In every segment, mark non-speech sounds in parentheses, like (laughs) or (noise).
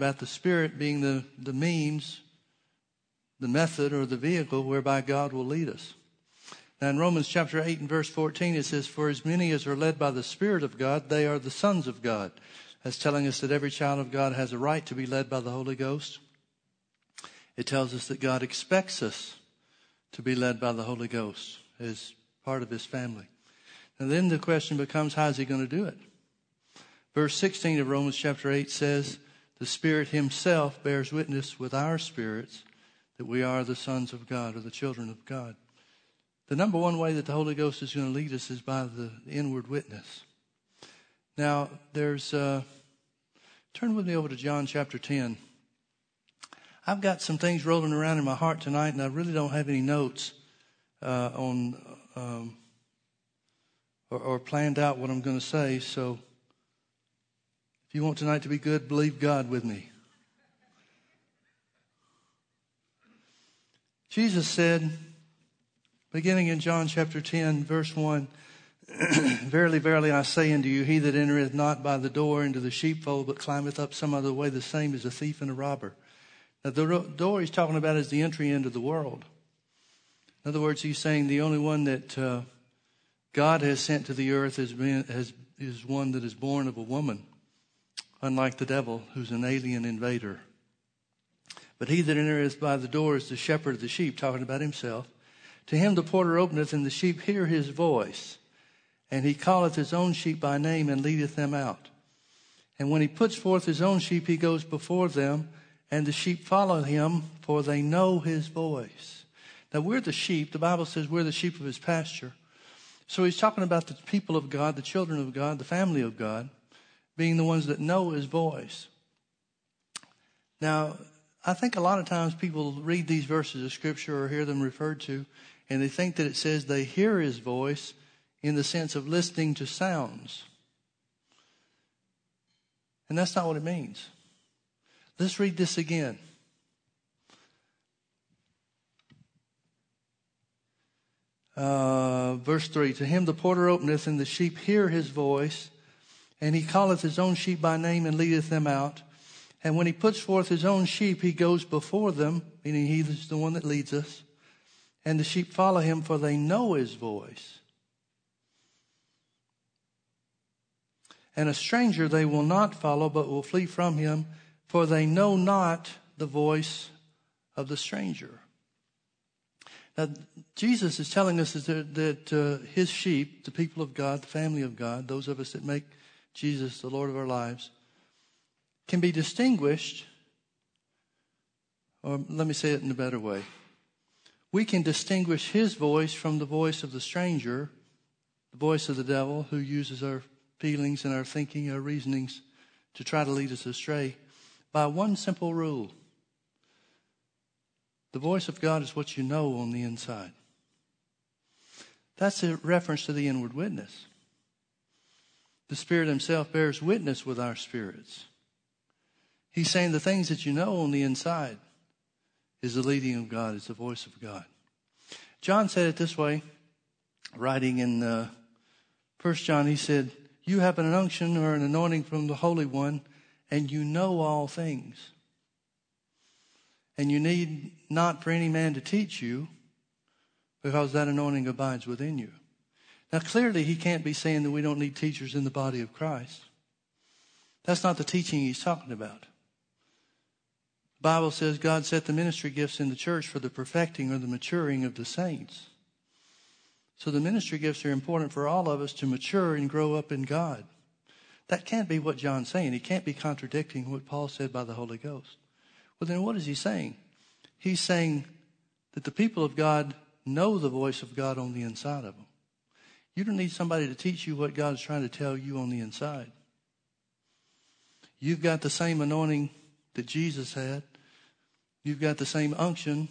about the Spirit being the, the means, the method, or the vehicle whereby God will lead us. Now, in Romans chapter 8 and verse 14, it says, For as many as are led by the Spirit of God, they are the sons of God. That's telling us that every child of God has a right to be led by the Holy Ghost. It tells us that God expects us to be led by the Holy Ghost as part of His family. And then the question becomes, how is He going to do it? Verse 16 of Romans chapter 8 says, The Spirit Himself bears witness with our spirits that we are the sons of God or the children of God. The number one way that the Holy Ghost is going to lead us is by the inward witness. Now, there's, uh, turn with me over to John chapter 10. I've got some things rolling around in my heart tonight, and I really don't have any notes uh, on um, or, or planned out what I'm going to say. So, if you want tonight to be good, believe God with me. Jesus said, beginning in John chapter 10, verse 1, (clears throat) Verily, verily, I say unto you, he that entereth not by the door into the sheepfold, but climbeth up some other way, the same is a thief and a robber. Now, the door he's talking about is the entry into the world. In other words, he's saying the only one that uh, God has sent to the earth has been, has, is one that is born of a woman, unlike the devil, who's an alien invader. But he that entereth by the door is the shepherd of the sheep, talking about himself. To him the porter openeth, and the sheep hear his voice. And he calleth his own sheep by name, and leadeth them out. And when he puts forth his own sheep, he goes before them, and the sheep follow him, for they know his voice. Now we're the sheep. The Bible says we're the sheep of his pasture. So he's talking about the people of God, the children of God, the family of God, being the ones that know his voice. Now, I think a lot of times people read these verses of scripture or hear them referred to, and they think that it says they hear his voice in the sense of listening to sounds. And that's not what it means. Let's read this again. Uh, verse 3 To him the porter openeth, and the sheep hear his voice, and he calleth his own sheep by name and leadeth them out. And when he puts forth his own sheep, he goes before them, meaning he is the one that leads us. And the sheep follow him, for they know his voice. And a stranger they will not follow, but will flee from him, for they know not the voice of the stranger. Now, Jesus is telling us that, that uh, his sheep, the people of God, the family of God, those of us that make Jesus the Lord of our lives, can be distinguished, or let me say it in a better way. We can distinguish his voice from the voice of the stranger, the voice of the devil who uses our feelings and our thinking, our reasonings to try to lead us astray by one simple rule the voice of God is what you know on the inside. That's a reference to the inward witness. The Spirit Himself bears witness with our spirits. He's saying the things that you know on the inside is the leading of God, is the voice of God. John said it this way, writing in uh, First John. He said, "You have an unction or an anointing from the Holy One, and you know all things." And you need not for any man to teach you because that anointing abides within you. Now, clearly, he can't be saying that we don't need teachers in the body of Christ. That's not the teaching he's talking about. The Bible says God set the ministry gifts in the church for the perfecting or the maturing of the saints. So the ministry gifts are important for all of us to mature and grow up in God. That can't be what John's saying. He can't be contradicting what Paul said by the Holy Ghost. Well, then what is he saying? He's saying that the people of God know the voice of God on the inside of them. You don't need somebody to teach you what God's trying to tell you on the inside. You've got the same anointing that Jesus had. You've got the same unction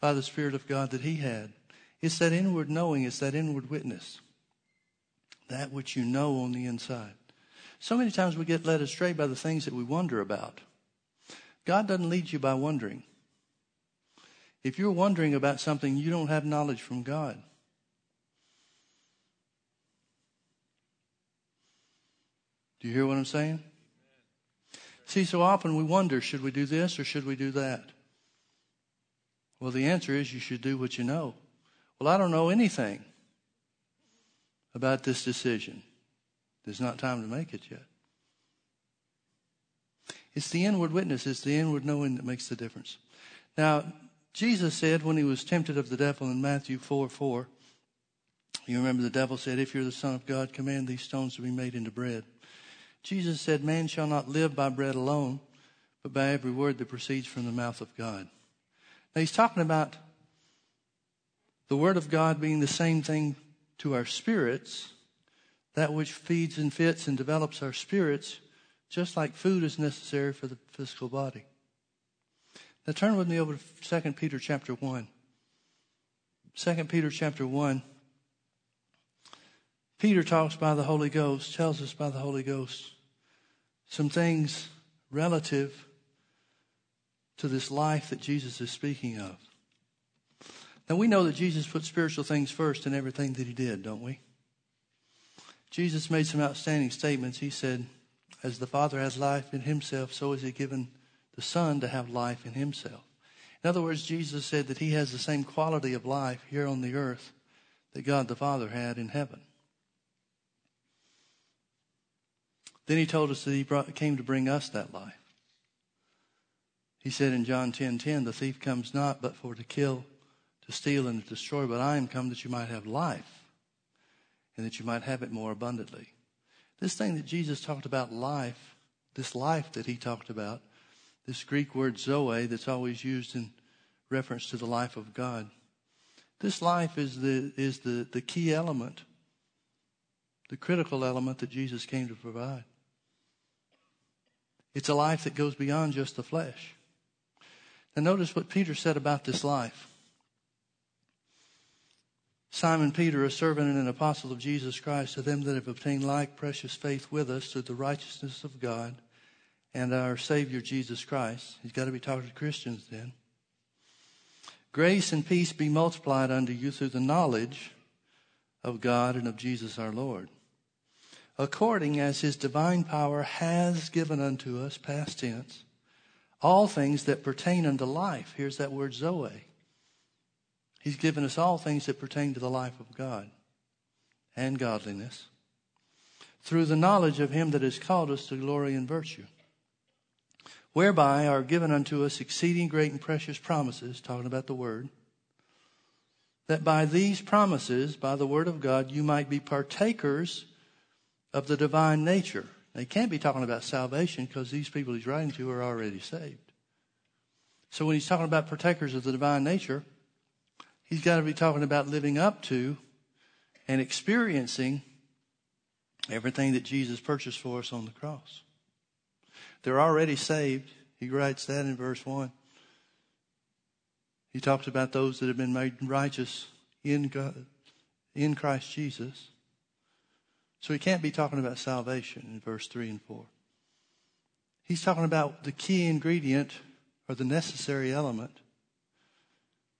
by the Spirit of God that He had. It's that inward knowing, it's that inward witness. That which you know on the inside. So many times we get led astray by the things that we wonder about. God doesn't lead you by wondering. If you're wondering about something, you don't have knowledge from God. Do you hear what I'm saying? See, so often we wonder should we do this or should we do that? Well, the answer is you should do what you know. Well, I don't know anything about this decision. There's not time to make it yet. It's the inward witness, it's the inward knowing that makes the difference. Now, Jesus said when he was tempted of the devil in Matthew 4 4, you remember the devil said, If you're the Son of God, command these stones to be made into bread. Jesus said, Man shall not live by bread alone, but by every word that proceeds from the mouth of God. Now he's talking about the word of God being the same thing to our spirits, that which feeds and fits and develops our spirits, just like food is necessary for the physical body. Now turn with me over to 2 Peter chapter 1. 2 Peter chapter 1. Peter talks by the Holy Ghost, tells us by the Holy Ghost some things relative to this life that Jesus is speaking of. Now we know that Jesus put spiritual things first in everything that he did, don't we? Jesus made some outstanding statements. He said, As the Father has life in himself, so has he given the Son to have life in himself. In other words, Jesus said that he has the same quality of life here on the earth that God the Father had in heaven. Then he told us that he brought, came to bring us that life. He said in John 10 10, the thief comes not but for to kill, to steal, and to destroy, but I am come that you might have life and that you might have it more abundantly. This thing that Jesus talked about life, this life that he talked about, this Greek word zoe that's always used in reference to the life of God. This life is the, is the, the key element, the critical element that Jesus came to provide. It's a life that goes beyond just the flesh. Now, notice what Peter said about this life. Simon Peter, a servant and an apostle of Jesus Christ, to them that have obtained like precious faith with us through the righteousness of God and our Savior Jesus Christ. He's got to be talking to Christians then. Grace and peace be multiplied unto you through the knowledge of God and of Jesus our Lord according as his divine power has given unto us, past tense, all things that pertain unto life. Here's that word Zoe. He's given us all things that pertain to the life of God and godliness through the knowledge of him that has called us to glory and virtue, whereby are given unto us exceeding great and precious promises, talking about the word, that by these promises, by the word of God, you might be partakers of the divine nature. They can't be talking about salvation because these people he's writing to are already saved. So when he's talking about partakers of the divine nature, he's got to be talking about living up to and experiencing everything that Jesus purchased for us on the cross. They're already saved. He writes that in verse 1. He talks about those that have been made righteous in God, in Christ Jesus. So he can't be talking about salvation in verse 3 and 4. He's talking about the key ingredient or the necessary element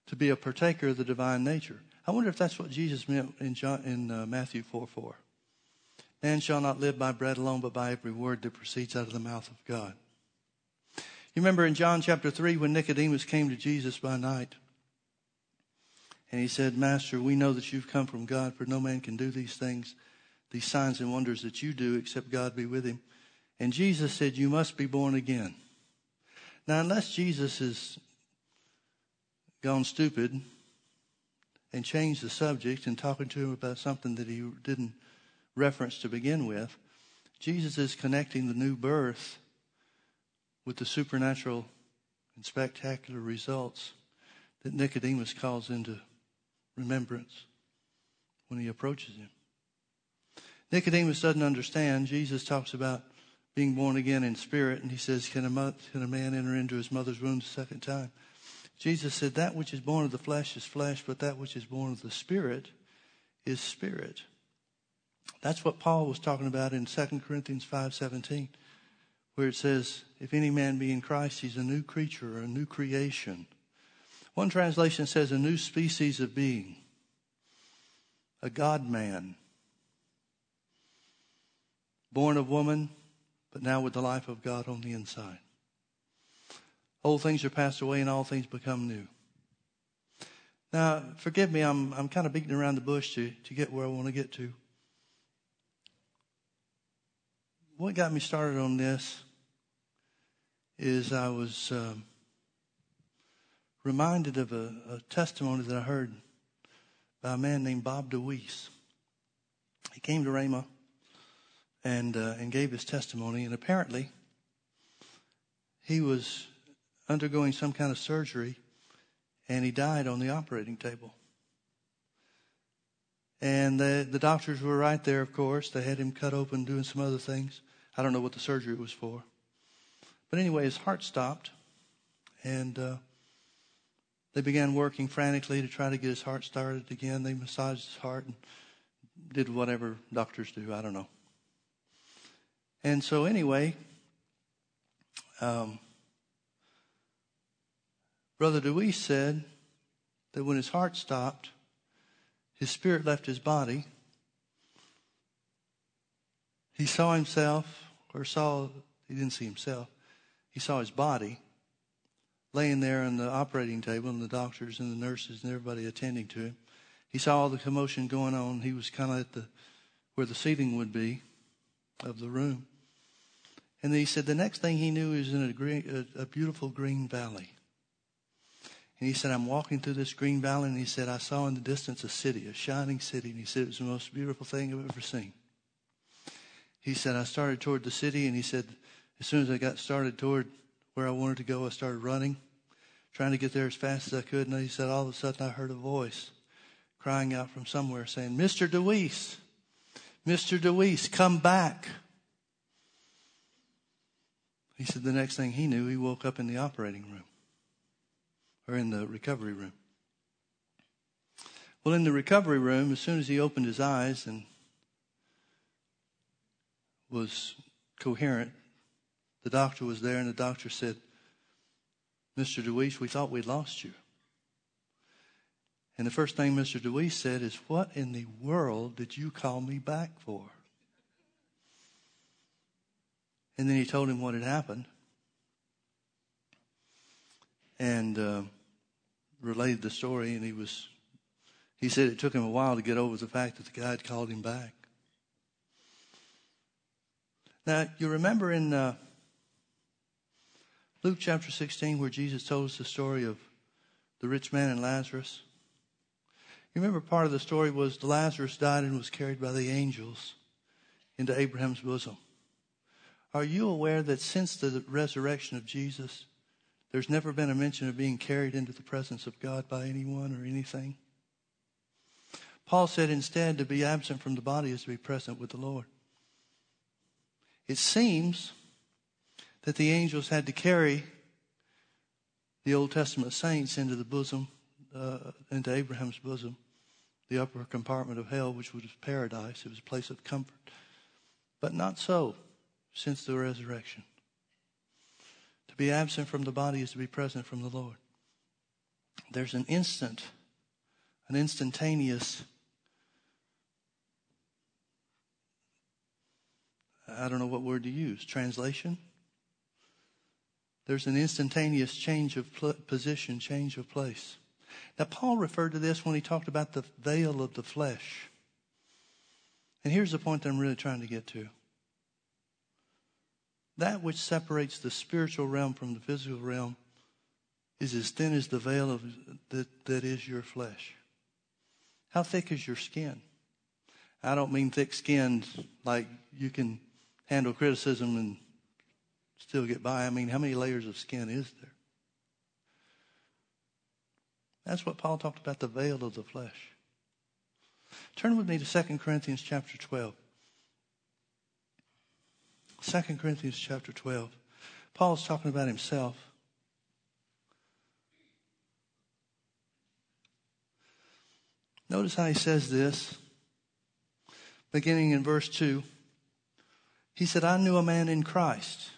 to be a partaker of the divine nature. I wonder if that's what Jesus meant in, John, in uh, Matthew 4 4. Man shall not live by bread alone, but by every word that proceeds out of the mouth of God. You remember in John chapter 3 when Nicodemus came to Jesus by night and he said, Master, we know that you've come from God, for no man can do these things these signs and wonders that you do except God be with him. And Jesus said, You must be born again. Now, unless Jesus has gone stupid and changed the subject and talking to him about something that he didn't reference to begin with, Jesus is connecting the new birth with the supernatural and spectacular results that Nicodemus calls into remembrance when he approaches him. Nicodemus doesn't understand. Jesus talks about being born again in spirit, and he says, Can a, can a man enter into his mother's womb the second time? Jesus said, That which is born of the flesh is flesh, but that which is born of the spirit is spirit. That's what Paul was talking about in 2 Corinthians 5:17, where it says, "If any man be in Christ, he's a new creature or a new creation." One translation says a new species of being, a God man born of woman, but now with the life of God on the inside. Old things are passed away and all things become new. Now, forgive me, I'm, I'm kind of beating around the bush to, to get where I want to get to. What got me started on this is I was um, reminded of a, a, testimony that I heard by a man named Bob DeWeese. He came to Rhema and uh, and gave his testimony, and apparently he was undergoing some kind of surgery, and he died on the operating table. And the, the doctors were right there, of course. They had him cut open, doing some other things. I don't know what the surgery was for. But anyway, his heart stopped, and uh, they began working frantically to try to get his heart started again. They massaged his heart and did whatever doctors do. I don't know. And so, anyway, um, Brother DeWeese said that when his heart stopped, his spirit left his body. He saw himself, or saw, he didn't see himself, he saw his body laying there on the operating table, and the doctors and the nurses and everybody attending to him. He saw all the commotion going on. He was kind of at the where the seating would be of the room. And then he said the next thing he knew he was in a, green, a, a beautiful green valley. And he said, I'm walking through this green valley, and he said, I saw in the distance a city, a shining city. And he said, it was the most beautiful thing I've ever seen. He said, I started toward the city, and he said, as soon as I got started toward where I wanted to go, I started running, trying to get there as fast as I could. And he said, all of a sudden, I heard a voice crying out from somewhere saying, Mr. DeWeese, Mr. DeWeese, come back. He said the next thing he knew, he woke up in the operating room or in the recovery room. Well, in the recovery room, as soon as he opened his eyes and was coherent, the doctor was there, and the doctor said, Mr. DeWeese, we thought we'd lost you. And the first thing Mr. DeWeese said is, What in the world did you call me back for? And then he told him what had happened and uh, related the story. And he was, he said it took him a while to get over the fact that the guy had called him back. Now, you remember in uh, Luke chapter 16 where Jesus told us the story of the rich man and Lazarus? You remember part of the story was Lazarus died and was carried by the angels into Abraham's bosom. Are you aware that since the resurrection of Jesus, there's never been a mention of being carried into the presence of God by anyone or anything. Paul said instead to be absent from the body is to be present with the Lord. It seems that the angels had to carry the Old Testament saints into the bosom, uh, into Abraham's bosom, the upper compartment of hell, which was paradise. It was a place of comfort. But not so since the resurrection. To be absent from the body is to be present from the Lord. There's an instant, an instantaneous, I don't know what word to use, translation. There's an instantaneous change of position, change of place. Now, Paul referred to this when he talked about the veil of the flesh. And here's the point that I'm really trying to get to that which separates the spiritual realm from the physical realm is as thin as the veil of that, that is your flesh. How thick is your skin? I don't mean thick skinned like you can handle criticism and still get by. I mean, how many layers of skin is there? That's what Paul talked about the veil of the flesh. Turn with me to 2 Corinthians chapter 12. 2 Corinthians chapter 12. Paul's talking about himself. Notice how he says this, beginning in verse 2. He said, I knew a man in Christ.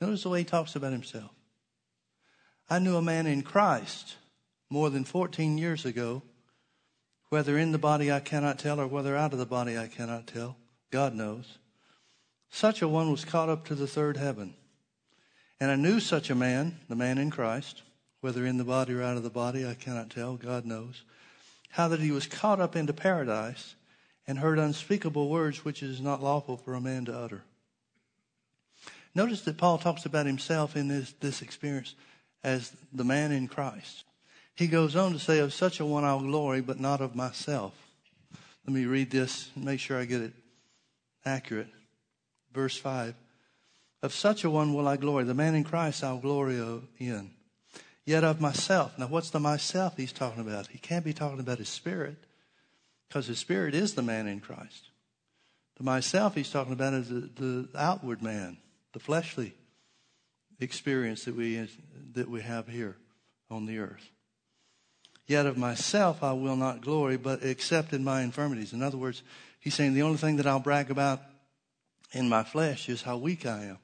Notice the way he talks about himself. I knew a man in Christ more than 14 years ago, whether in the body I cannot tell or whether out of the body I cannot tell. God knows Such a one was caught up to the third heaven. And I knew such a man, the man in Christ, whether in the body or out of the body, I cannot tell, God knows, how that he was caught up into paradise and heard unspeakable words which it is not lawful for a man to utter. Notice that Paul talks about himself in this, this experience as the man in Christ. He goes on to say, Of such a one I'll glory, but not of myself. Let me read this and make sure I get it accurate. Verse 5 Of such a one will I glory. The man in Christ I'll glory in. Yet of myself. Now, what's the myself he's talking about? He can't be talking about his spirit because his spirit is the man in Christ. The myself he's talking about is the, the outward man, the fleshly experience that we, that we have here on the earth. Yet of myself I will not glory, but except in my infirmities. In other words, he's saying the only thing that I'll brag about in my flesh is how weak I am.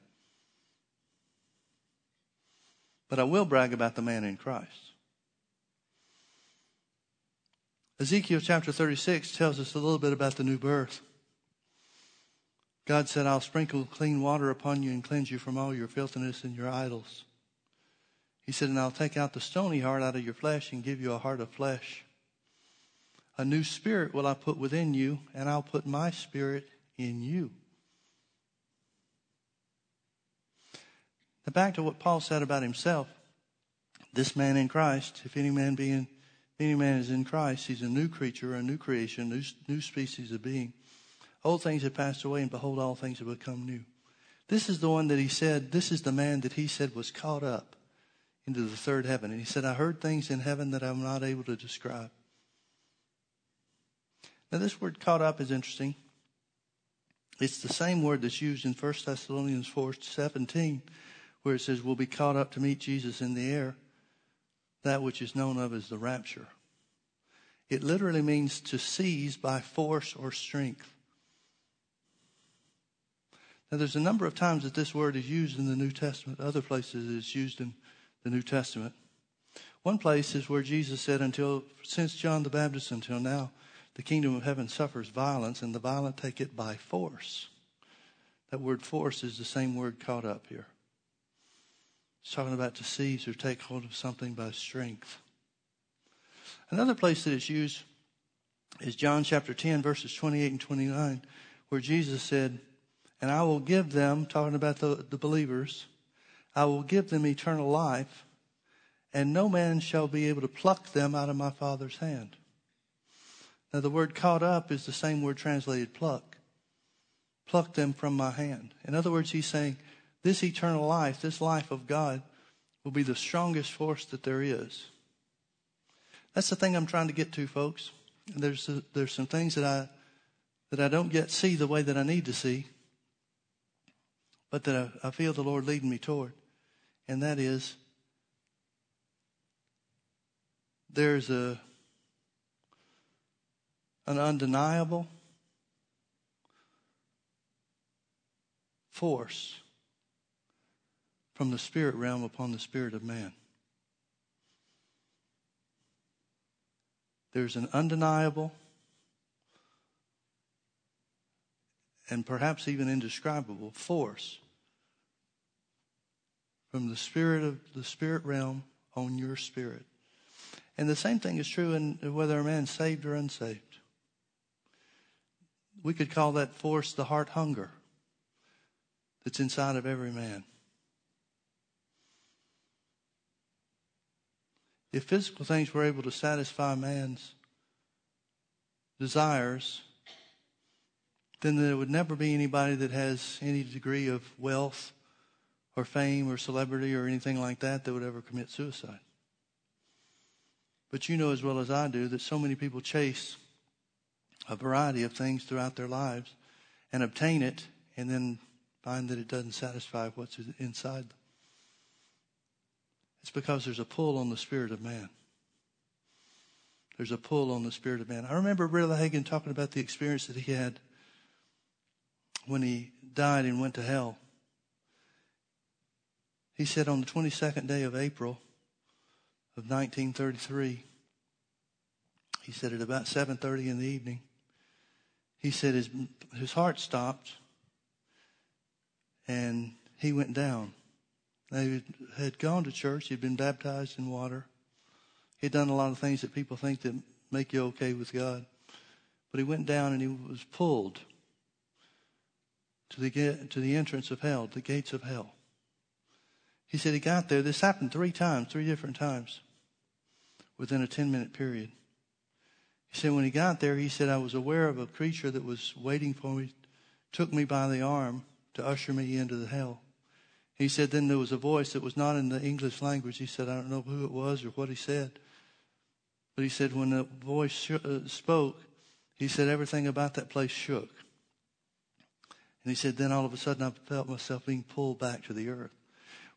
But I will brag about the man in Christ. Ezekiel chapter 36 tells us a little bit about the new birth. God said, I'll sprinkle clean water upon you and cleanse you from all your filthiness and your idols. He said, And I'll take out the stony heart out of your flesh and give you a heart of flesh. A new spirit will I put within you, and I'll put my spirit in you. Now, back to what Paul said about himself. This man in Christ, if any man be in, any man is in Christ, he's a new creature, a new creation, new, new species of being. Old things have passed away, and behold, all things have become new. This is the one that he said, this is the man that he said was caught up into the third heaven. And he said, I heard things in heaven that I'm not able to describe. Now, this word caught up is interesting. It's the same word that's used in 1 Thessalonians 4 17, where it says, We'll be caught up to meet Jesus in the air, that which is known of as the rapture. It literally means to seize by force or strength. Now, there's a number of times that this word is used in the New Testament. Other places it's used in the New Testament. One place is where Jesus said, "Until since John the Baptist until now, the kingdom of heaven suffers violence, and the violent take it by force." That word "force" is the same word caught up here. It's talking about to seize or take hold of something by strength. Another place that it's used is John chapter 10, verses 28 and 29, where Jesus said, and I will give them, talking about the, the believers, I will give them eternal life, and no man shall be able to pluck them out of my Father's hand. Now, the word caught up is the same word translated pluck. Pluck them from my hand. In other words, he's saying, this eternal life, this life of God, will be the strongest force that there is. That's the thing I'm trying to get to, folks. There's, a, there's some things that I, that I don't yet see the way that I need to see but that I, I feel the Lord leading me toward. And that is there's a an undeniable force from the spirit realm upon the spirit of man. There's an undeniable and perhaps even indescribable force from the spirit of the spirit realm on your spirit. And the same thing is true in whether a man's saved or unsaved. We could call that force the heart hunger that's inside of every man. If physical things were able to satisfy man's desires, then there would never be anybody that has any degree of wealth or fame or celebrity or anything like that that would ever commit suicide. But you know as well as I do that so many people chase a variety of things throughout their lives and obtain it and then find that it doesn't satisfy what's inside them. It's because there's a pull on the spirit of man. There's a pull on the spirit of man. I remember Brother Hagin talking about the experience that he had when he died and went to hell. He said on the 22nd day of April of 1933, he said at about 7:30 in the evening, he said his his heart stopped and he went down. They had gone to church. He'd been baptized in water. He'd done a lot of things that people think that make you okay with God. But he went down and he was pulled to the, to the entrance of hell, the gates of hell. He said he got there. This happened three times, three different times within a 10 minute period. He said when he got there, he said, I was aware of a creature that was waiting for me, took me by the arm to usher me into the hell. He said, then there was a voice that was not in the English language. He said, I don't know who it was or what he said. But he said, when the voice sh- uh, spoke, he said, everything about that place shook. And he said, then all of a sudden I felt myself being pulled back to the earth.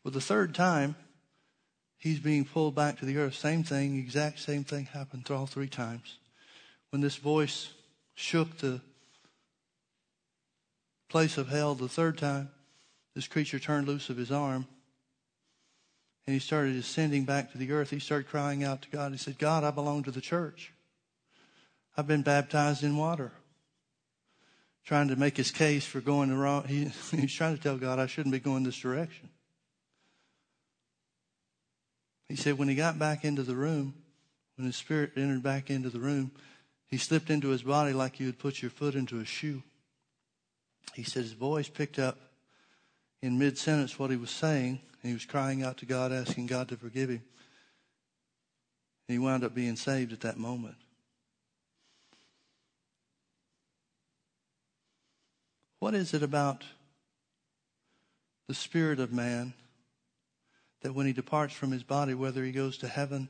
Well, the third time, he's being pulled back to the earth. Same thing, exact same thing happened all three times. When this voice shook the place of hell the third time, this creature turned loose of his arm and he started ascending back to the earth. He started crying out to God. He said, God, I belong to the church. I've been baptized in water. Trying to make his case for going the wrong. He, (laughs) he's trying to tell God, I shouldn't be going this direction. He said, when he got back into the room, when his spirit entered back into the room, he slipped into his body like you would put your foot into a shoe. He said his voice picked up in mid sentence what he was saying, he was crying out to God, asking God to forgive him. And he wound up being saved at that moment. What is it about the spirit of man that when he departs from his body, whether he goes to heaven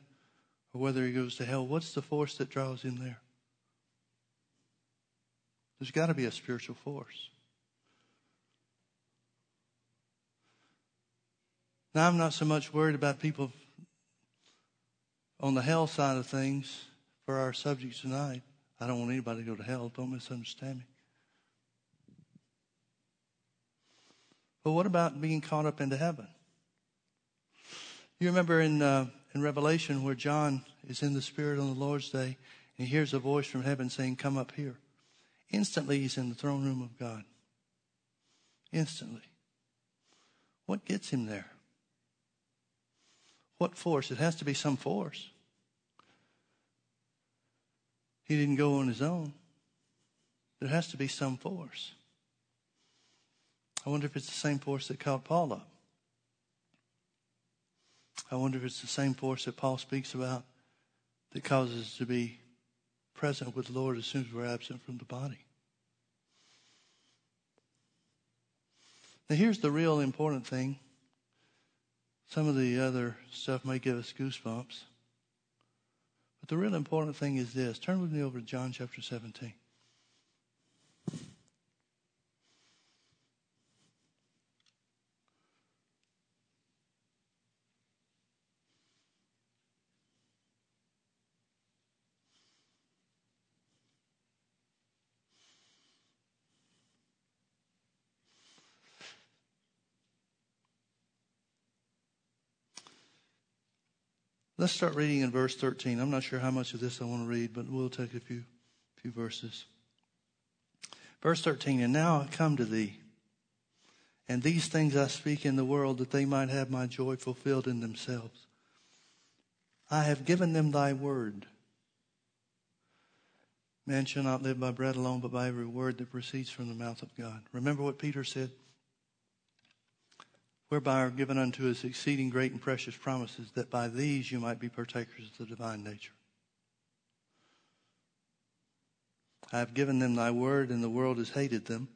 or whether he goes to hell, what's the force that draws him there? There's got to be a spiritual force. Now, I'm not so much worried about people on the hell side of things for our subject tonight. I don't want anybody to go to hell. Don't misunderstand me. But what about being caught up into heaven? You remember in, uh, in Revelation where John is in the Spirit on the Lord's day and he hears a voice from heaven saying, Come up here. Instantly, he's in the throne room of God. Instantly. What gets him there? What force? It has to be some force. He didn't go on his own. There has to be some force. I wonder if it's the same force that caught Paul up. I wonder if it's the same force that Paul speaks about that causes us to be present with the Lord as soon as we're absent from the body. Now, here's the real important thing. Some of the other stuff may give us goosebumps. But the real important thing is this. Turn with me over to John chapter 17. Let's start reading in verse 13. I'm not sure how much of this I want to read, but we'll take a few, few verses. Verse 13, and now I come to thee, and these things I speak in the world that they might have my joy fulfilled in themselves. I have given them thy word. Man shall not live by bread alone, but by every word that proceeds from the mouth of God. Remember what Peter said? Whereby are given unto us exceeding great and precious promises, that by these you might be partakers of the divine nature. I have given them thy word, and the world has hated them,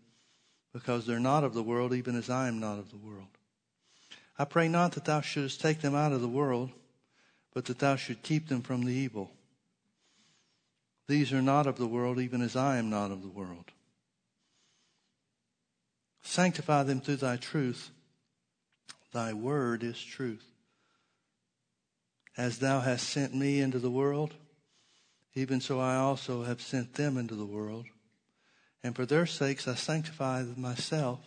because they're not of the world, even as I am not of the world. I pray not that thou shouldest take them out of the world, but that thou should keep them from the evil. These are not of the world, even as I am not of the world. Sanctify them through thy truth. Thy word is truth. As thou hast sent me into the world, even so I also have sent them into the world. And for their sakes I sanctify myself,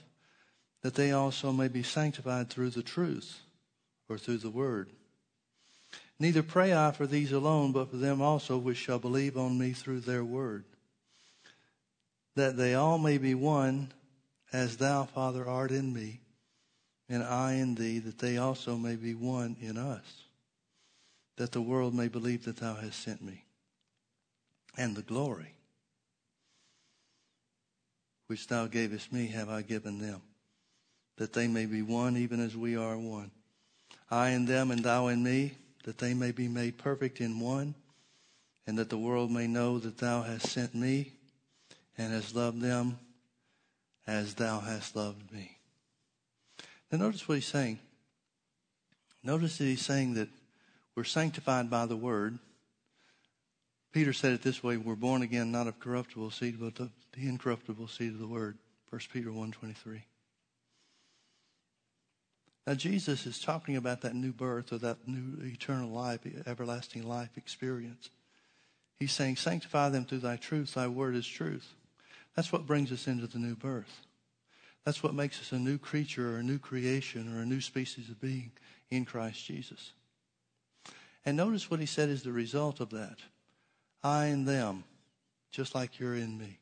that they also may be sanctified through the truth, or through the word. Neither pray I for these alone, but for them also which shall believe on me through their word, that they all may be one, as thou, Father, art in me and I in thee, that they also may be one in us, that the world may believe that thou hast sent me. And the glory which thou gavest me have I given them, that they may be one even as we are one. I in them and thou in me, that they may be made perfect in one, and that the world may know that thou hast sent me and hast loved them as thou hast loved me. Now notice what he's saying. Notice that he's saying that we're sanctified by the word. Peter said it this way, we're born again not of corruptible seed, but of the incorruptible seed of the word. 1 Peter 1.23. Now Jesus is talking about that new birth or that new eternal life, everlasting life experience. He's saying, sanctify them through thy truth. Thy word is truth. That's what brings us into the new birth. That's what makes us a new creature or a new creation or a new species of being in Christ Jesus. And notice what he said is the result of that. I and them, just like you're in me.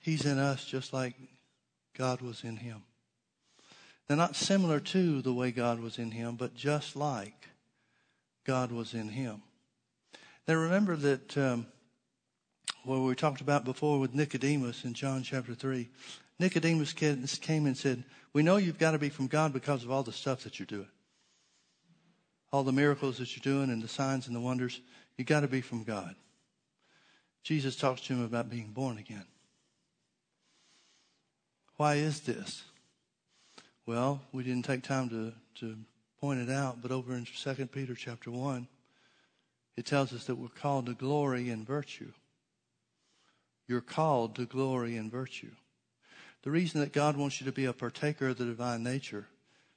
He's in us just like God was in him. They're not similar to the way God was in him, but just like God was in him. Now remember that um, what we talked about before with Nicodemus in John chapter 3. Nicodemus came and said, We know you've got to be from God because of all the stuff that you're doing. All the miracles that you're doing and the signs and the wonders. You've got to be from God. Jesus talks to him about being born again. Why is this? Well, we didn't take time to, to point it out, but over in 2 Peter chapter 1, it tells us that we're called to glory and virtue. You're called to glory and virtue. The reason that God wants you to be a partaker of the divine nature,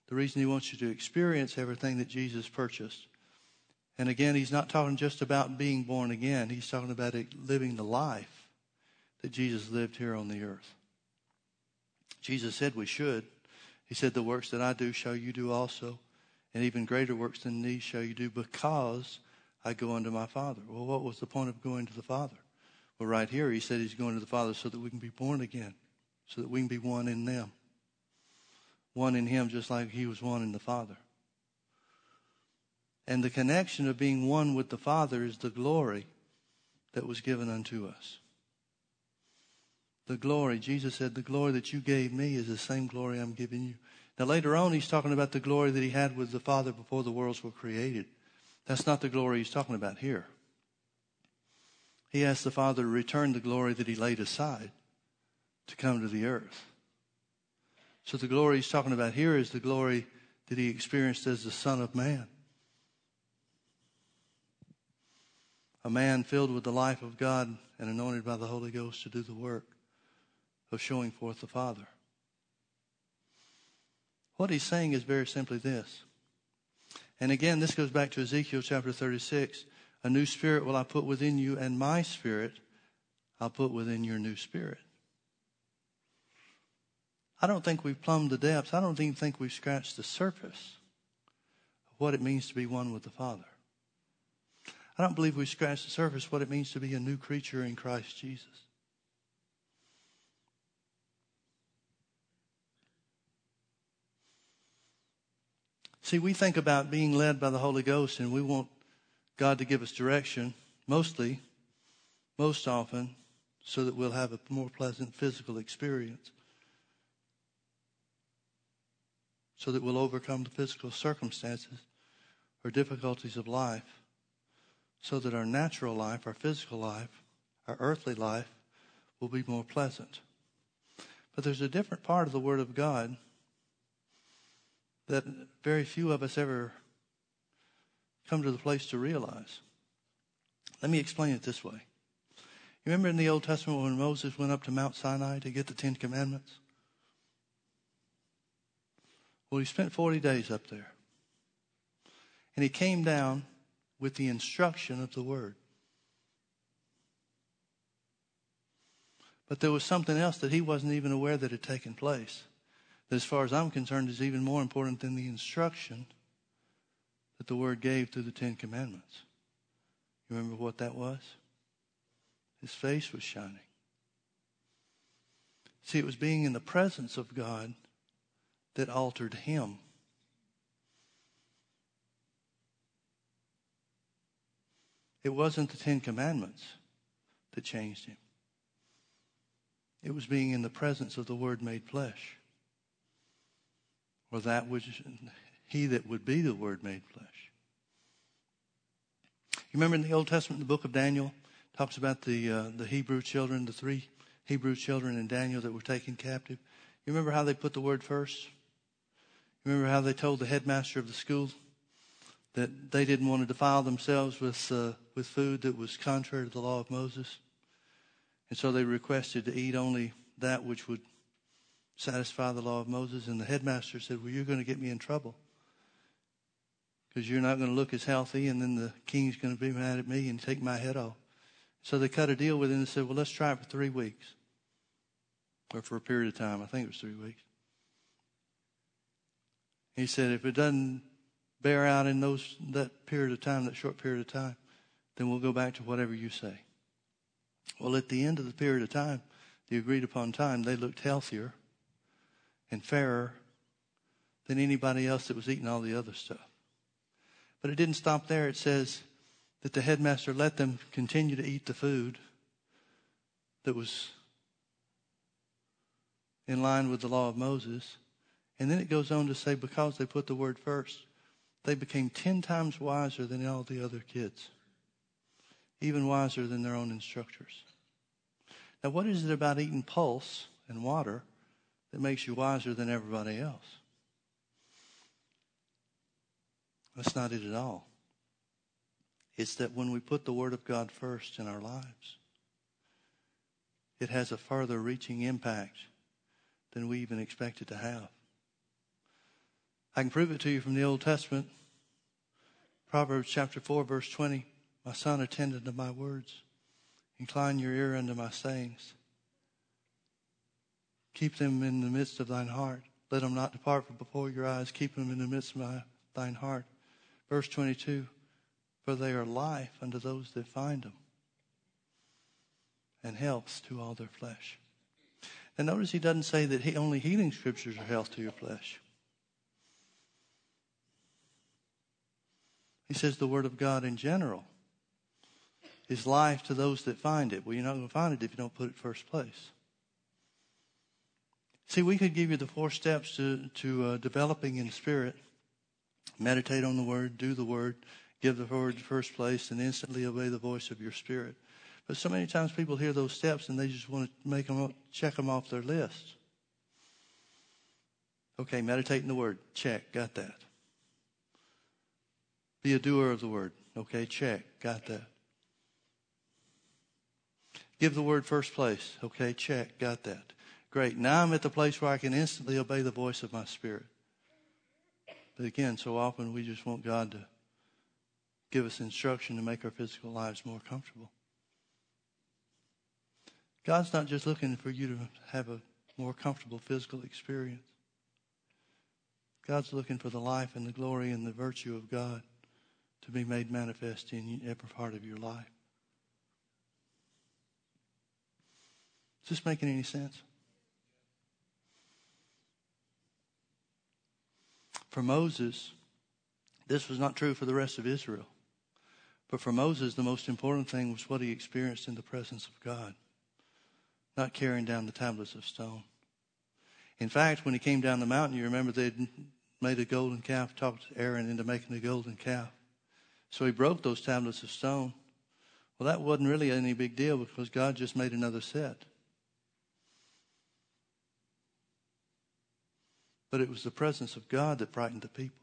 the reason He wants you to experience everything that Jesus purchased. And again, He's not talking just about being born again, He's talking about living the life that Jesus lived here on the earth. Jesus said we should. He said, The works that I do shall you do also, and even greater works than these shall you do because I go unto my Father. Well, what was the point of going to the Father? Well, right here, he said he's going to the Father so that we can be born again, so that we can be one in them. One in him, just like he was one in the Father. And the connection of being one with the Father is the glory that was given unto us. The glory, Jesus said, the glory that you gave me is the same glory I'm giving you. Now, later on, he's talking about the glory that he had with the Father before the worlds were created. That's not the glory he's talking about here. He asked the Father to return the glory that he laid aside to come to the earth. So the glory he's talking about here is the glory that he experienced as the Son of Man. A man filled with the life of God and anointed by the Holy Ghost to do the work of showing forth the Father. What he's saying is very simply this and again, this goes back to Ezekiel chapter 36. A new spirit will I put within you, and my spirit I'll put within your new spirit. I don't think we've plumbed the depths. I don't even think we've scratched the surface of what it means to be one with the Father. I don't believe we've scratched the surface what it means to be a new creature in Christ Jesus. See, we think about being led by the Holy Ghost and we want God to give us direction, mostly, most often, so that we'll have a more pleasant physical experience. So that we'll overcome the physical circumstances or difficulties of life. So that our natural life, our physical life, our earthly life will be more pleasant. But there's a different part of the Word of God that very few of us ever come to the place to realize. Let me explain it this way. You remember in the Old Testament when Moses went up to Mount Sinai to get the Ten Commandments? Well, he spent 40 days up there. And he came down with the instruction of the Word. But there was something else that he wasn't even aware that had taken place that, as far as I'm concerned, is even more important than the instruction that the Word gave through the Ten Commandments. You remember what that was? His face was shining. See, it was being in the presence of God that altered him. It wasn't the Ten Commandments that changed him. It was being in the presence of the Word made flesh. Or that which he that would be the Word made flesh. You remember in the Old Testament, the book of Daniel, talks about the uh, the Hebrew children, the three Hebrew children in Daniel that were taken captive. You remember how they put the word first? You remember how they told the headmaster of the school that they didn't want to defile themselves with uh, with food that was contrary to the law of Moses, and so they requested to eat only that which would satisfy the law of Moses. And the headmaster said, "Well, you're going to get me in trouble." Because you're not going to look as healthy, and then the king's going to be mad at me and take my head off. So they cut a deal with him and said, Well, let's try it for three weeks. Or for a period of time. I think it was three weeks. He said, If it doesn't bear out in those that period of time, that short period of time, then we'll go back to whatever you say. Well, at the end of the period of time, the agreed upon time, they looked healthier and fairer than anybody else that was eating all the other stuff. But it didn't stop there. It says that the headmaster let them continue to eat the food that was in line with the law of Moses. And then it goes on to say, because they put the word first, they became ten times wiser than all the other kids, even wiser than their own instructors. Now, what is it about eating pulse and water that makes you wiser than everybody else? That's not it at all. It's that when we put the Word of God first in our lives, it has a further reaching impact than we even expected to have. I can prove it to you from the Old Testament. Proverbs chapter 4, verse 20. My son, attend unto my words. Incline your ear unto my sayings. Keep them in the midst of thine heart. Let them not depart from before your eyes. Keep them in the midst of my, thine heart. Verse 22 For they are life unto those that find them, and health to all their flesh. And notice he doesn't say that he, only healing scriptures are health to your flesh. He says the Word of God in general is life to those that find it. Well, you're not going to find it if you don't put it first place. See, we could give you the four steps to, to uh, developing in spirit meditate on the word, do the word, give the word first place, and instantly obey the voice of your spirit. But so many times people hear those steps and they just want to make them check them off their list. Okay, meditate in the word. Check, got that. Be a doer of the word. Okay, check, got that. Give the word first place. Okay, check, got that. Great. Now I'm at the place where I can instantly obey the voice of my spirit. But again, so often we just want God to give us instruction to make our physical lives more comfortable. God's not just looking for you to have a more comfortable physical experience. God's looking for the life and the glory and the virtue of God to be made manifest in every part of your life. Is this making any sense? For Moses, this was not true for the rest of Israel. But for Moses, the most important thing was what he experienced in the presence of God, not carrying down the tablets of stone. In fact, when he came down the mountain, you remember they'd made a golden calf, talked Aaron into making a golden calf. So he broke those tablets of stone. Well, that wasn't really any big deal because God just made another set. But it was the presence of God that frightened the people.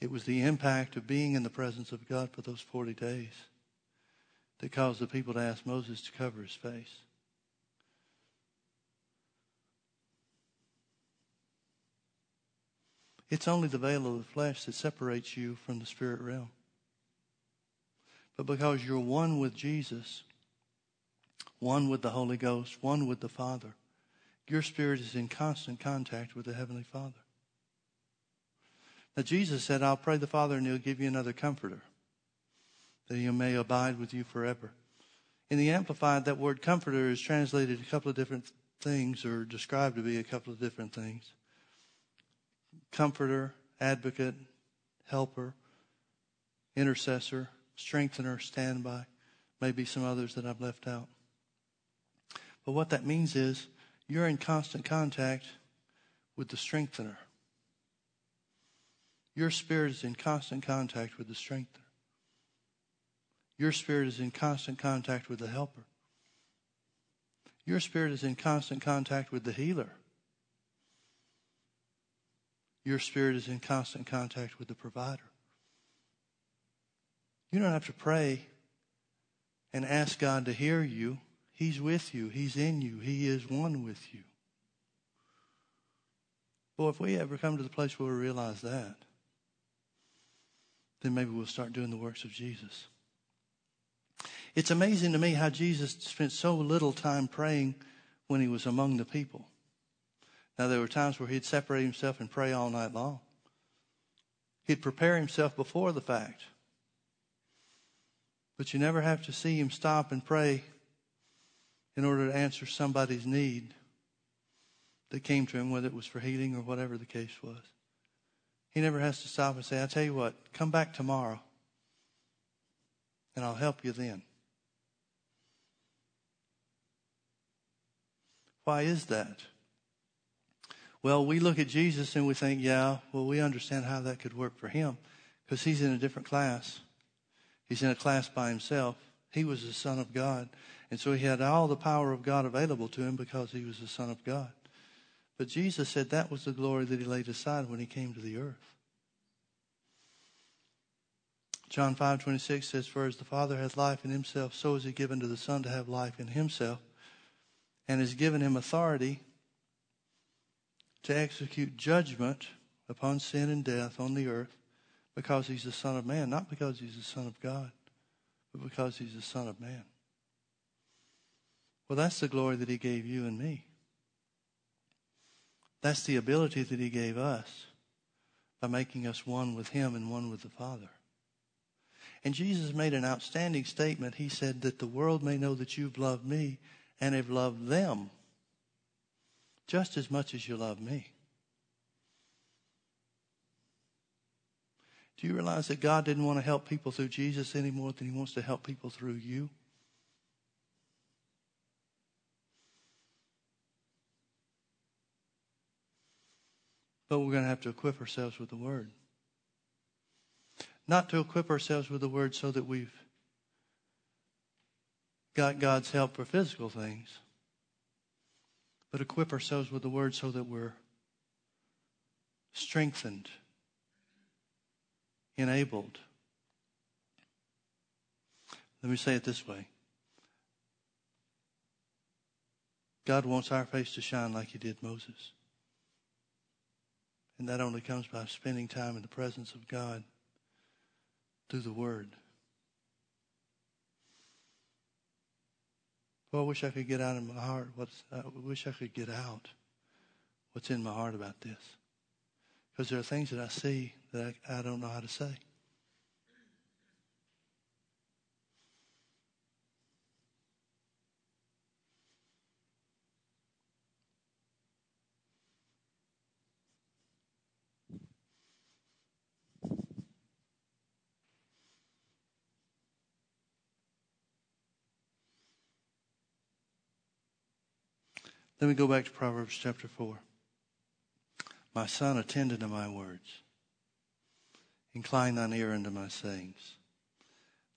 It was the impact of being in the presence of God for those 40 days that caused the people to ask Moses to cover his face. It's only the veil of the flesh that separates you from the spirit realm. But because you're one with Jesus, one with the Holy Ghost, one with the Father, your spirit is in constant contact with the Heavenly Father. Now, Jesus said, I'll pray the Father and He'll give you another comforter, that He may abide with you forever. In the Amplified, that word comforter is translated a couple of different things or described to be a couple of different things comforter, advocate, helper, intercessor, strengthener, standby, maybe some others that I've left out. But what that means is you're in constant contact with the strengthener. Your spirit is in constant contact with the strengthener. Your spirit is in constant contact with the helper. Your spirit is in constant contact with the healer. Your spirit is in constant contact with the provider. You don't have to pray and ask God to hear you. He's with you. He's in you. He is one with you. Well, if we ever come to the place where we realize that, then maybe we'll start doing the works of Jesus. It's amazing to me how Jesus spent so little time praying when he was among the people. Now, there were times where he'd separate himself and pray all night long. He'd prepare himself before the fact. But you never have to see him stop and pray in order to answer somebody's need that came to him, whether it was for healing or whatever the case was. He never has to stop and say, I tell you what, come back tomorrow and I'll help you then. Why is that? Well, we look at Jesus and we think, yeah, well, we understand how that could work for him because he's in a different class. He's in a class by himself. He was the Son of God. And so he had all the power of God available to him because he was the Son of God. But Jesus said that was the glory that he laid aside when he came to the earth. John 5:26 says for as the Father has life in himself so is he given to the Son to have life in himself and has given him authority to execute judgment upon sin and death on the earth because he's the Son of Man, not because he's the Son of God, but because he's the Son of Man. Well, that's the glory that he gave you and me. That's the ability that he gave us by making us one with him and one with the Father. And Jesus made an outstanding statement. He said that the world may know that you've loved me and have loved them just as much as you love me. Do you realize that God didn't want to help people through Jesus any more than he wants to help people through you? But we're going to have to equip ourselves with the Word. Not to equip ourselves with the Word so that we've got God's help for physical things, but equip ourselves with the word so that we're strengthened, enabled. Let me say it this way God wants our face to shine like He did Moses. And that only comes by spending time in the presence of God through the Word. Well, I wish I could get out of my heart. What's, I wish I could get out what's in my heart about this. Because there are things that I see that I, I don't know how to say. Let me go back to Proverbs chapter 4. My son, attend unto my words. Incline thine ear unto my sayings.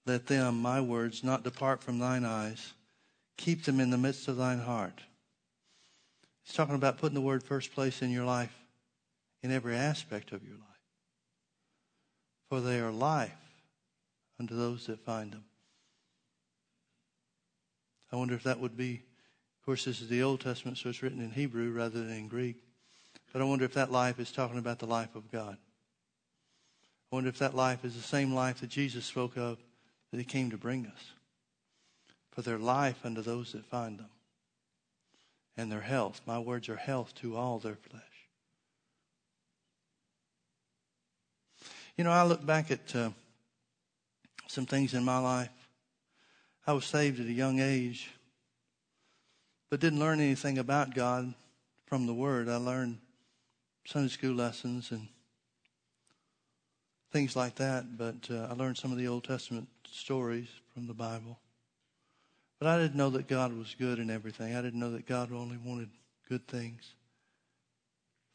Let them, my words, not depart from thine eyes. Keep them in the midst of thine heart. He's talking about putting the word first place in your life, in every aspect of your life. For they are life unto those that find them. I wonder if that would be of course, this is the Old Testament, so it's written in Hebrew rather than in Greek. But I wonder if that life is talking about the life of God. I wonder if that life is the same life that Jesus spoke of that he came to bring us. For their life unto those that find them. And their health. My words are health to all their flesh. You know, I look back at uh, some things in my life. I was saved at a young age, but didn't learn anything about God from the Word. I learned Sunday school lessons and things like that, but uh, I learned some of the Old Testament stories from the Bible. But I didn't know that God was good in everything. I didn't know that God only wanted good things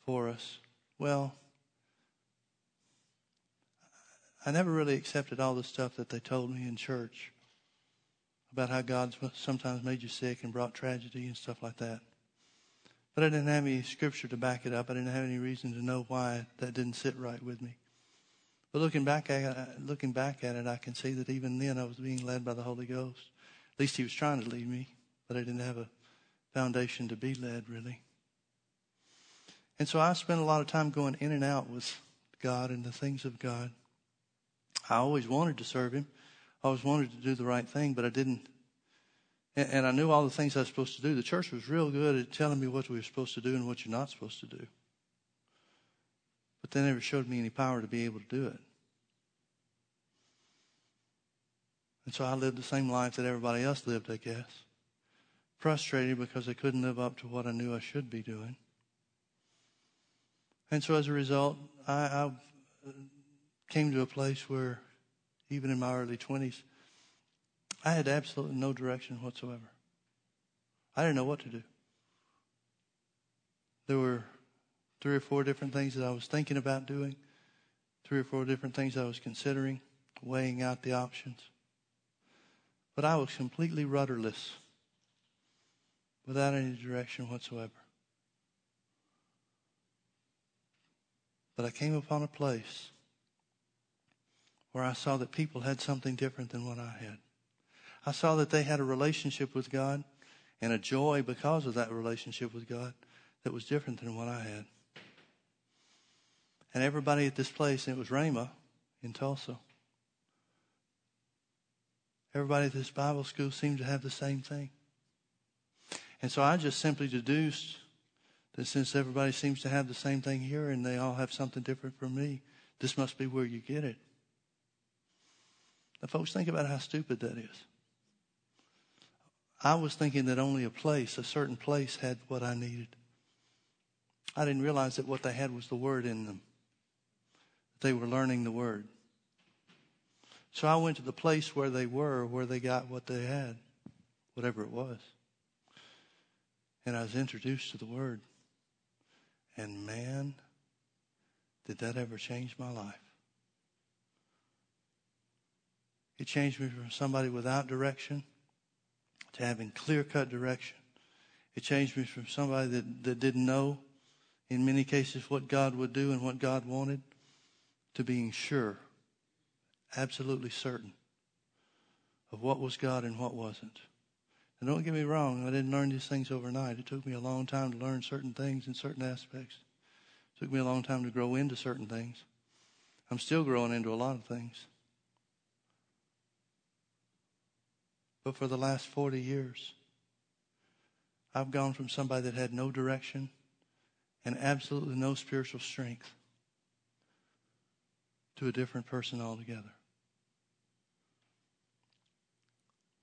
for us. Well, I never really accepted all the stuff that they told me in church about how God sometimes made you sick and brought tragedy and stuff like that. But I didn't have any scripture to back it up. I didn't have any reason to know why that didn't sit right with me. But looking back at it, looking back at it, I can see that even then I was being led by the Holy Ghost. At least He was trying to lead me, but I didn't have a foundation to be led really. And so I spent a lot of time going in and out with God and the things of God. I always wanted to serve Him. I always wanted to do the right thing, but I didn't. And I knew all the things I was supposed to do. The church was real good at telling me what we were supposed to do and what you're not supposed to do. But they never showed me any power to be able to do it. And so I lived the same life that everybody else lived, I guess. Frustrated because I couldn't live up to what I knew I should be doing. And so as a result, I, I came to a place where, even in my early 20s, I had absolutely no direction whatsoever. I didn't know what to do. There were three or four different things that I was thinking about doing, three or four different things I was considering, weighing out the options. But I was completely rudderless, without any direction whatsoever. But I came upon a place where I saw that people had something different than what I had. I saw that they had a relationship with God and a joy because of that relationship with God that was different than what I had. And everybody at this place, and it was Rhema in Tulsa, everybody at this Bible school seemed to have the same thing. And so I just simply deduced that since everybody seems to have the same thing here and they all have something different from me, this must be where you get it. Now, folks, think about how stupid that is. I was thinking that only a place, a certain place, had what I needed. I didn't realize that what they had was the Word in them. They were learning the Word. So I went to the place where they were, where they got what they had, whatever it was. And I was introduced to the Word. And man, did that ever change my life. It changed me from somebody without direction to having clear cut direction. It changed me from somebody that, that didn't know, in many cases, what God would do and what God wanted, to being sure, absolutely certain of what was God and what wasn't. And don't get me wrong, I didn't learn these things overnight. It took me a long time to learn certain things in certain aspects. It took me a long time to grow into certain things. I'm still growing into a lot of things. But for the last 40 years, I've gone from somebody that had no direction and absolutely no spiritual strength to a different person altogether.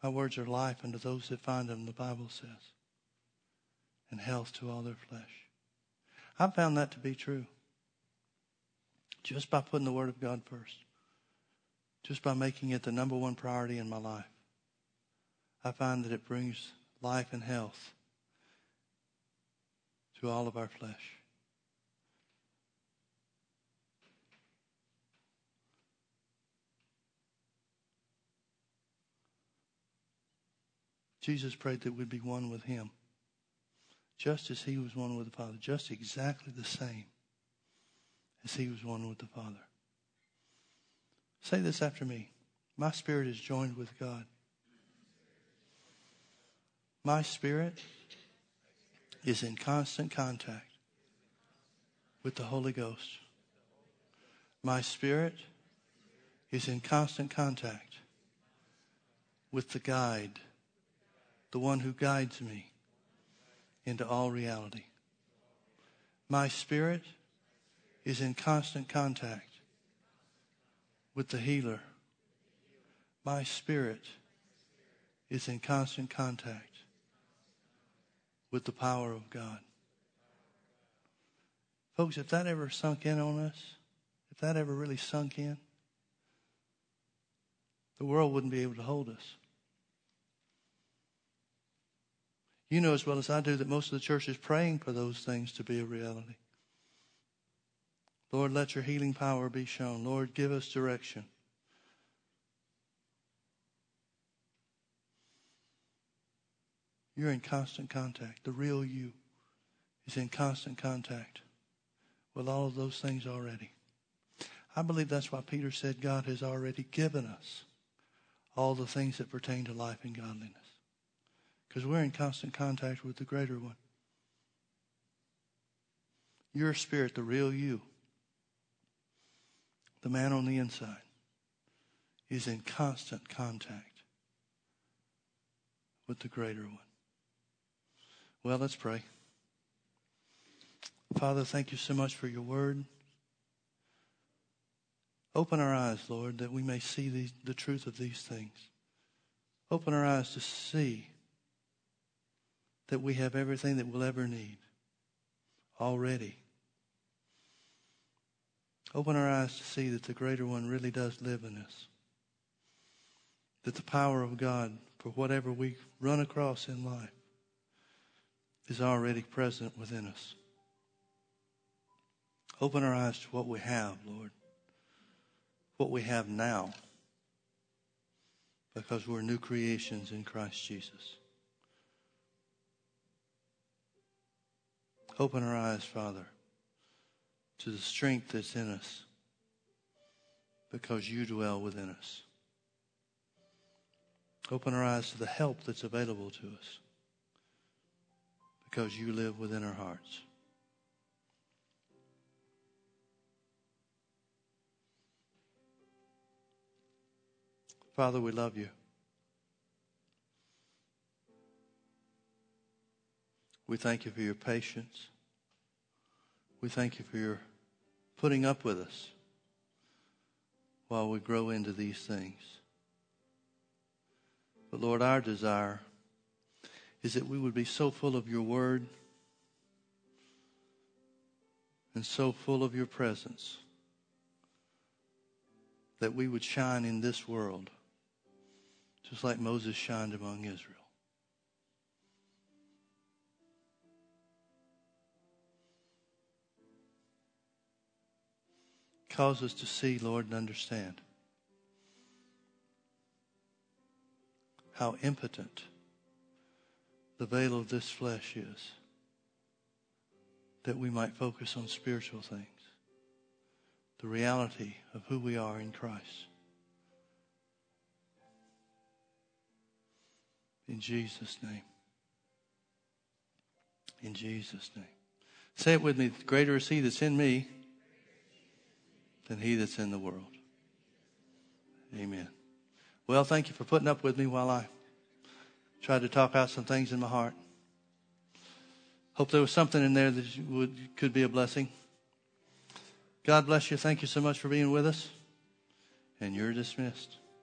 My words are life unto those that find them, the Bible says, and health to all their flesh. I've found that to be true just by putting the Word of God first, just by making it the number one priority in my life. I find that it brings life and health to all of our flesh. Jesus prayed that we'd be one with him, just as he was one with the Father, just exactly the same as he was one with the Father. Say this after me. My spirit is joined with God. My spirit is in constant contact with the Holy Ghost. My spirit is in constant contact with the guide, the one who guides me into all reality. My spirit is in constant contact with the healer. My spirit is in constant contact with the power of God. Folks, if that ever sunk in on us, if that ever really sunk in, the world wouldn't be able to hold us. You know as well as I do that most of the church is praying for those things to be a reality. Lord, let your healing power be shown. Lord, give us direction. You're in constant contact. The real you is in constant contact with all of those things already. I believe that's why Peter said God has already given us all the things that pertain to life and godliness. Because we're in constant contact with the greater one. Your spirit, the real you, the man on the inside, is in constant contact with the greater one. Well, let's pray. Father, thank you so much for your word. Open our eyes, Lord, that we may see these, the truth of these things. Open our eyes to see that we have everything that we'll ever need already. Open our eyes to see that the greater one really does live in us. That the power of God for whatever we run across in life is already present within us. Open our eyes to what we have, Lord. What we have now. Because we're new creations in Christ Jesus. Open our eyes, Father, to the strength that's in us because you dwell within us. Open our eyes to the help that's available to us because you live within our hearts. Father, we love you. We thank you for your patience. We thank you for your putting up with us while we grow into these things. But Lord, our desire is that we would be so full of your word and so full of your presence that we would shine in this world just like Moses shined among Israel. Cause us to see, Lord, and understand how impotent the veil of this flesh is, that we might focus on spiritual things, the reality of who we are in Christ. In Jesus' name. In Jesus' name. Say it with me. Greater is he that's in me than he that's in the world. Amen. Well, thank you for putting up with me while I tried to talk out some things in my heart. Hope there was something in there that would, could be a blessing. God bless you. Thank you so much for being with us. And you're dismissed.